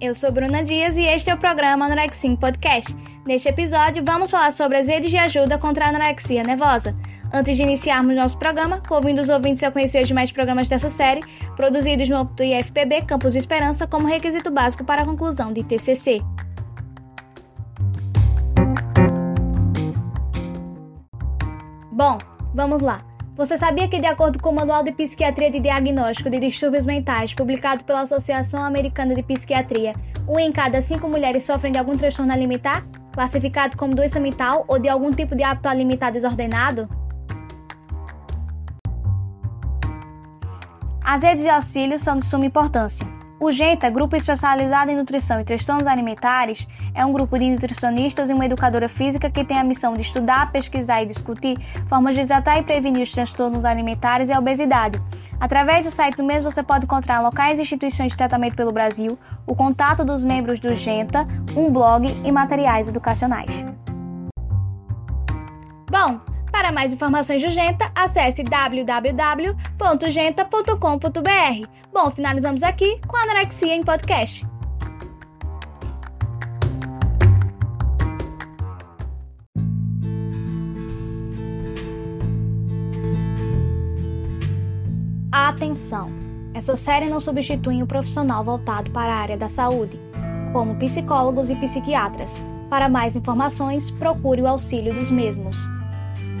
eu sou Bruna Dias e este é o programa Anorexia Podcast. Neste episódio, vamos falar sobre as redes de ajuda contra a anorexia nervosa. Antes de iniciarmos nosso programa, convido os ouvintes a conhecer os demais programas dessa série, produzidos no âmbito IFPB Campus Esperança como requisito básico para a conclusão de TCC. Bom, vamos lá. Você sabia que, de acordo com o Manual de Psiquiatria de Diagnóstico de Distúrbios Mentais, publicado pela Associação Americana de Psiquiatria, um em cada cinco mulheres sofrem de algum transtorno alimentar, classificado como doença mental ou de algum tipo de hábito alimentar desordenado? As redes de auxílio são de suma importância. O GENTA, Grupo Especializado em Nutrição e Transtornos Alimentares, é um grupo de nutricionistas e uma educadora física que tem a missão de estudar, pesquisar e discutir formas de tratar e prevenir os transtornos alimentares e a obesidade. Através do site do mesmo você pode encontrar locais e instituições de tratamento pelo Brasil, o contato dos membros do GENTA, um blog e materiais educacionais. Bom, para mais informações do Genta, acesse www.genta.com.br. Bom, finalizamos aqui com a anorexia em podcast. Atenção! Essa série não substitui um profissional voltado para a área da saúde, como psicólogos e psiquiatras. Para mais informações, procure o auxílio dos mesmos.